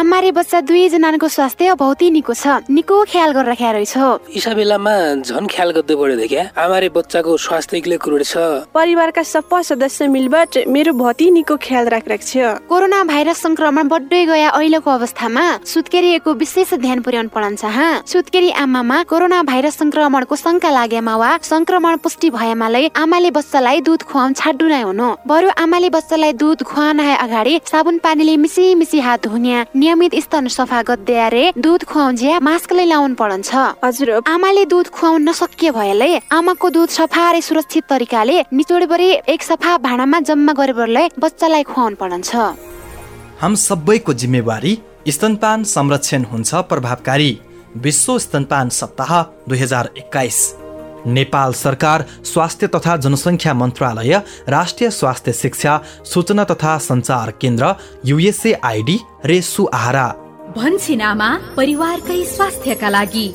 आमा र बच्चा दुईजनाको स्वास्थ्य बहुत निको छ। निको ख्याल गरेर राखेको रहेछ इसाबेलामा झन ख्याल गर्दै पऱ्यो देखिया। आमारे बच्चाको स्वास्थ्यले कुरो छ। परिवारका सबै सदस्य मिलबाट मेरो भति निको ख्याल राखिरहेको छ कोरोना भाइरस संक्रमण बढ्दै गया अहिलेको अवस्थामा सुत्केरीको विशेष ध्यान पुर्याउनु पर्छ हा? सुत्केरी आमामा कोरोना भाइरस संक्रमणको शङ्का लागेमा वा संक्रमण पुष्टि भएमाले आमाले बच्चालाई दुध खुवाउन छाड्नु नै हुनु बरु आमाले बच्चालाई दुध खुवाउन अगाडि साबुन पानीले मिसी मिसी हात धुन्या। नियमित स्तन सफा गर्दै रे दुध खुवाउन्ज्या मास्कले लाउनु पर्छ हजुर। आमाले दुध खुवाउन नसकिए भएले आमाको दुध सफा र सुरक्षित तरिकाले निचोडबरी एक सफा भाँडामा जम्मा गरेबरलाई बच्चालाई खुवाउनु पर्छ हम सबैको जिम्मेवारी स्तनपान संरक्षण हुन्छ प्रभावकारी। विश्व स्तनपान सप्ताह दुई हजार एक्काइस। नेपाल सरकार स्वास्थ्य तथा जनसङ्ख्या मन्त्रालय राष्ट्रिय स्वास्थ्य शिक्षा सूचना तथा सञ्चार केन्द्र युएसए आइडी रे सुआहारा भन्छिनामा परिवारकै स्वास्थ्यका लागि